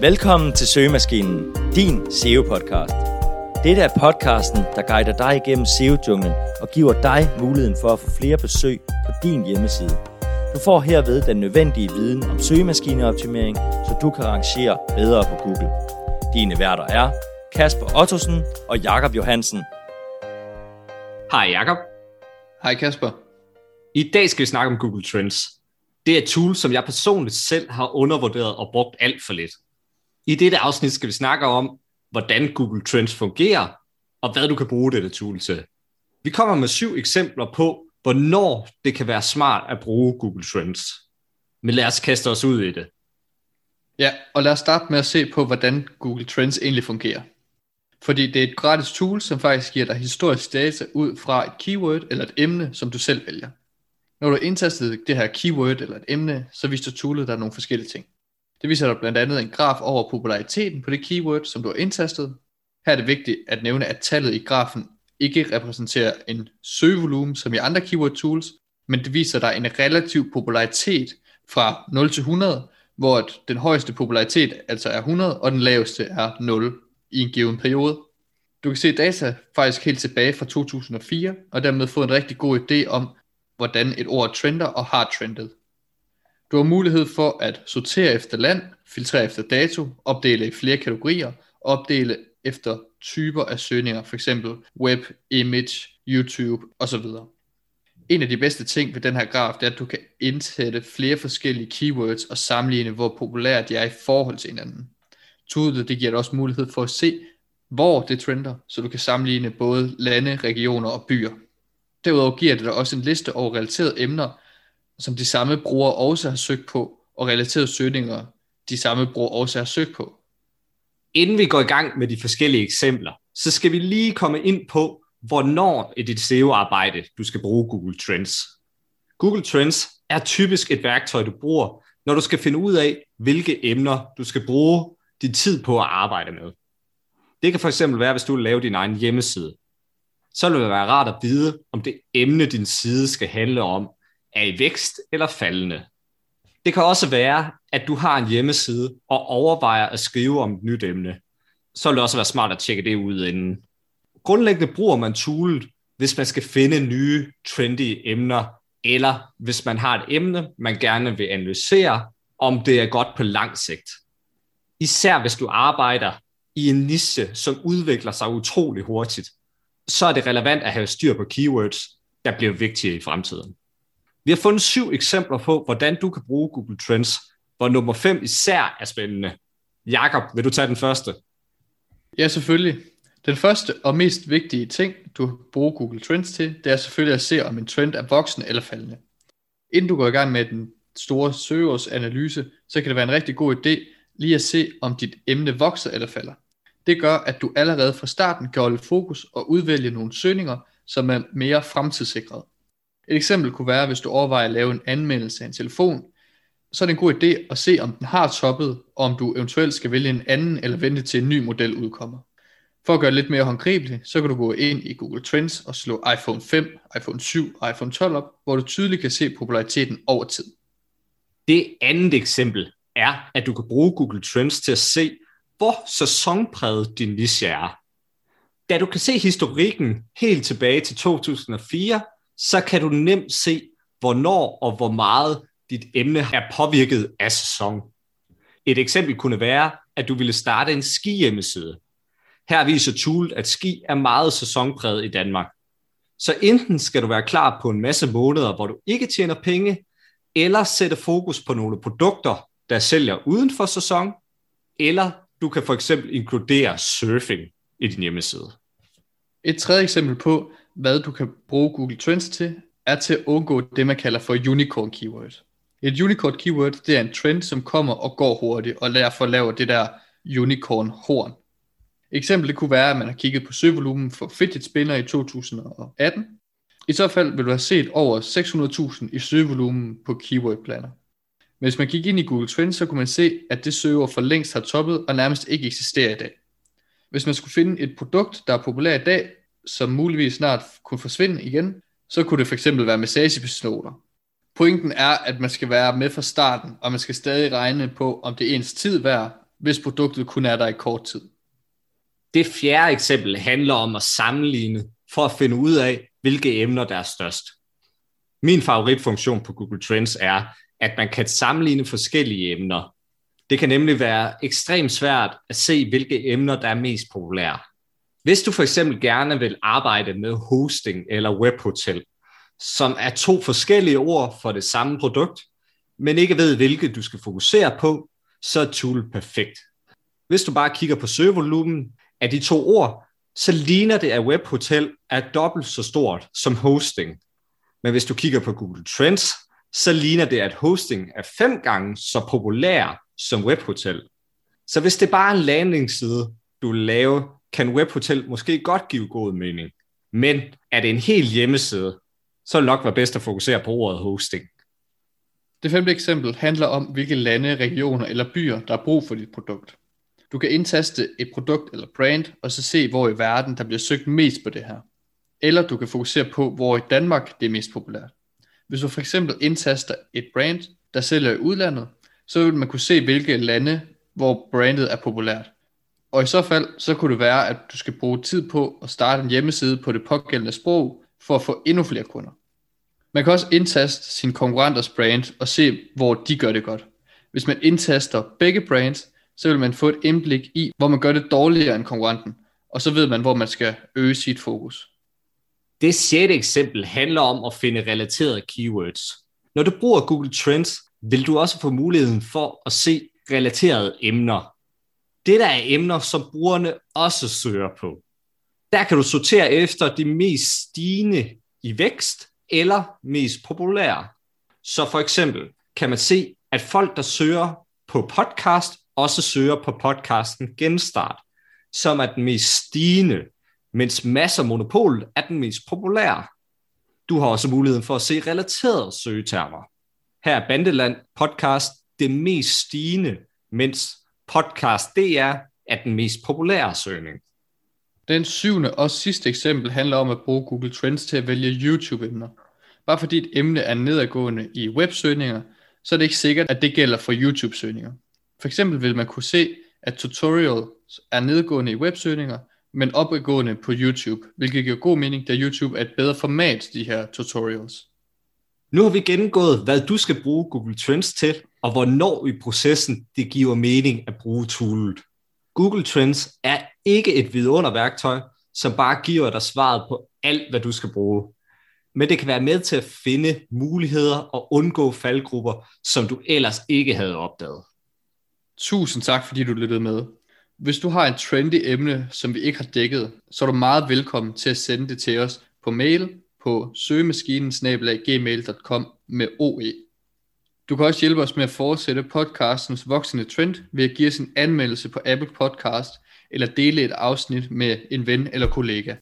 Velkommen til Søgemaskinen, din SEO-podcast. Dette er podcasten, der guider dig igennem SEO-junglen og giver dig muligheden for at få flere besøg på din hjemmeside. Du får herved den nødvendige viden om søgemaskineoptimering, så du kan rangere bedre på Google. Dine værter er Kasper Ottosen og Jakob Johansen. Hej Jakob. Hej Kasper. I dag skal vi snakke om Google Trends. Det er et tool, som jeg personligt selv har undervurderet og brugt alt for lidt. I dette afsnit skal vi snakke om, hvordan Google Trends fungerer, og hvad du kan bruge dette tool til. Vi kommer med syv eksempler på, hvornår det kan være smart at bruge Google Trends. Men lad os kaste os ud i det. Ja, og lad os starte med at se på, hvordan Google Trends egentlig fungerer. Fordi det er et gratis tool, som faktisk giver dig historisk data ud fra et keyword eller et emne, som du selv vælger. Når du har indtastet det her keyword eller et emne, så viser toolet dig nogle forskellige ting. Det viser dig blandt andet en graf over populariteten på det keyword, som du har indtastet. Her er det vigtigt at nævne, at tallet i grafen ikke repræsenterer en søgevolumen som i andre keyword tools, men det viser dig en relativ popularitet fra 0 til 100, hvor den højeste popularitet altså er 100, og den laveste er 0 i en given periode. Du kan se data faktisk helt tilbage fra 2004, og dermed få en rigtig god idé om, hvordan et ord trender og har trendet. Du har mulighed for at sortere efter land, filtrere efter dato, opdele i flere kategorier, opdele efter typer af søgninger, f.eks. web, image, YouTube osv. En af de bedste ting ved den her graf, det er, at du kan indsætte flere forskellige keywords og sammenligne, hvor populære de er i forhold til hinanden. Toolet det giver dig også mulighed for at se, hvor det trender, så du kan sammenligne både lande, regioner og byer. Derudover giver det dig også en liste over relaterede emner, som de samme brugere også har søgt på, og relaterede søgninger, de samme brugere også har søgt på. Inden vi går i gang med de forskellige eksempler, så skal vi lige komme ind på, hvornår i dit SEO-arbejde du skal bruge Google Trends. Google Trends er typisk et værktøj, du bruger, når du skal finde ud af, hvilke emner du skal bruge din tid på at arbejde med. Det kan for eksempel være, hvis du vil lave din egen hjemmeside. Så vil det være rart at vide, om det emne, din side skal handle om, er i vækst eller faldende. Det kan også være, at du har en hjemmeside og overvejer at skrive om et nyt emne. Så vil det også være smart at tjekke det ud inden. Grundlæggende bruger man toolet, hvis man skal finde nye, trendy emner, eller hvis man har et emne, man gerne vil analysere, om det er godt på lang sigt. Især hvis du arbejder i en niche, som udvikler sig utrolig hurtigt, så er det relevant at have styr på keywords, der bliver vigtige i fremtiden. Vi har fundet syv eksempler på, hvordan du kan bruge Google Trends, hvor nummer fem især er spændende. Jakob, vil du tage den første? Ja, selvfølgelig. Den første og mest vigtige ting, du bruger Google Trends til, det er selvfølgelig at se, om en trend er voksende eller faldende. Inden du går i gang med den store søgeårsanalyse, så kan det være en rigtig god idé lige at se, om dit emne vokser eller falder. Det gør, at du allerede fra starten kan holde fokus og udvælge nogle søgninger, som er mere fremtidssikrede. Et eksempel kunne være, hvis du overvejer at lave en anmeldelse af en telefon, så er det en god idé at se, om den har toppet, og om du eventuelt skal vælge en anden eller vente til en ny model udkommer. For at gøre det lidt mere håndgribeligt, så kan du gå ind i Google Trends og slå iPhone 5, iPhone 7 og iPhone 12 op, hvor du tydeligt kan se populariteten over tid. Det andet eksempel er, at du kan bruge Google Trends til at se, hvor sæsonpræget din niche er. Da du kan se historikken helt tilbage til 2004, så kan du nemt se, hvornår og hvor meget dit emne er påvirket af sæson. Et eksempel kunne være, at du ville starte en ski-hjemmeside. Her viser toolet, at ski er meget sæsonpræget i Danmark. Så enten skal du være klar på en masse måneder, hvor du ikke tjener penge, eller sætte fokus på nogle produkter, der sælger uden for sæson, eller du kan for eksempel inkludere surfing i din hjemmeside. Et tredje eksempel på, hvad du kan bruge Google Trends til, er til at undgå det, man kalder for unicorn keyword. Et unicorn keyword, det er en trend, som kommer og går hurtigt, og derfor laver det der unicorn horn. Eksemplet eksempel det kunne være, at man har kigget på søgevolumen for fidget spinner i 2018. I så fald vil du have set over 600.000 i søgevolumen på keyword planner. Men hvis man kigger ind i Google Trends, så kunne man se, at det søgeord for længst har toppet og nærmest ikke eksisterer i dag. Hvis man skulle finde et produkt, der er populært i dag, som muligvis snart kunne forsvinde igen, så kunne det fx være massagepistoler. Pointen er, at man skal være med fra starten, og man skal stadig regne på, om det er ens tid værd hvis produktet kun er der i kort tid. Det fjerde eksempel handler om at sammenligne for at finde ud af, hvilke emner der er størst. Min favoritfunktion på Google Trends er, at man kan sammenligne forskellige emner. Det kan nemlig være ekstremt svært at se, hvilke emner der er mest populære. Hvis du for eksempel gerne vil arbejde med hosting eller webhotel, som er to forskellige ord for det samme produkt, men ikke ved, hvilket du skal fokusere på, så er Tool perfekt. Hvis du bare kigger på søgevolumen af de to ord, så ligner det, at webhotel er dobbelt så stort som hosting. Men hvis du kigger på Google Trends, så ligner det, at hosting er fem gange så populær som webhotel. Så hvis det bare er en landingsside, du vil lave, kan webhotel måske godt give god mening. Men er det en hel hjemmeside, så vil det nok være bedst at fokusere på ordet hosting. Det femte eksempel handler om, hvilke lande, regioner eller byer, der er brug for dit produkt. Du kan indtaste et produkt eller brand, og så se, hvor i verden der bliver søgt mest på det her. Eller du kan fokusere på, hvor i Danmark det er mest populært. Hvis du for eksempel indtaster et brand, der sælger i udlandet, så vil man kunne se, hvilke lande, hvor brandet er populært. Og i så fald, så kunne det være, at du skal bruge tid på at starte en hjemmeside på det pågældende sprog, for at få endnu flere kunder. Man kan også indtaste sin konkurrenters brand og se, hvor de gør det godt. Hvis man indtaster begge brands, så vil man få et indblik i, hvor man gør det dårligere end konkurrenten, og så ved man, hvor man skal øge sit fokus. Det sjette eksempel handler om at finde relaterede keywords. Når du bruger Google Trends, vil du også få muligheden for at se relaterede emner. Det der er emner, som brugerne også søger på. Der kan du sortere efter de mest stigende i vækst eller mest populære. Så for eksempel kan man se, at folk, der søger på podcast, også søger på podcasten Genstart, som er den mest stigende, mens Masser Monopol er den mest populære. Du har også muligheden for at se relaterede søgetermer. Her er Bandeland podcast det mest stigende, mens podcast DR er den mest populære søgning. Den syvende og sidste eksempel handler om at bruge Google Trends til at vælge YouTube-emner. Bare fordi et emne er nedadgående i websøgninger, så er det ikke sikkert, at det gælder for YouTube-søgninger. For eksempel vil man kunne se, at tutorials er nedgående i websøgninger, men opadgående på YouTube, hvilket giver god mening, da YouTube er et bedre format, de her tutorials. Nu har vi gennemgået, hvad du skal bruge Google Trends til, og hvornår i processen det giver mening at bruge toolet. Google Trends er ikke et vidunderværktøj, som bare giver dig svaret på alt, hvad du skal bruge. Men det kan være med til at finde muligheder og undgå faldgrupper, som du ellers ikke havde opdaget. Tusind tak, fordi du lyttede med. Hvis du har en trendy emne, som vi ikke har dækket, så er du meget velkommen til at sende det til os på mail på søgemaskinen gmail.com med OE. Du kan også hjælpe os med at fortsætte podcastens voksende trend ved at give os en anmeldelse på Apple Podcast eller dele et afsnit med en ven eller kollega.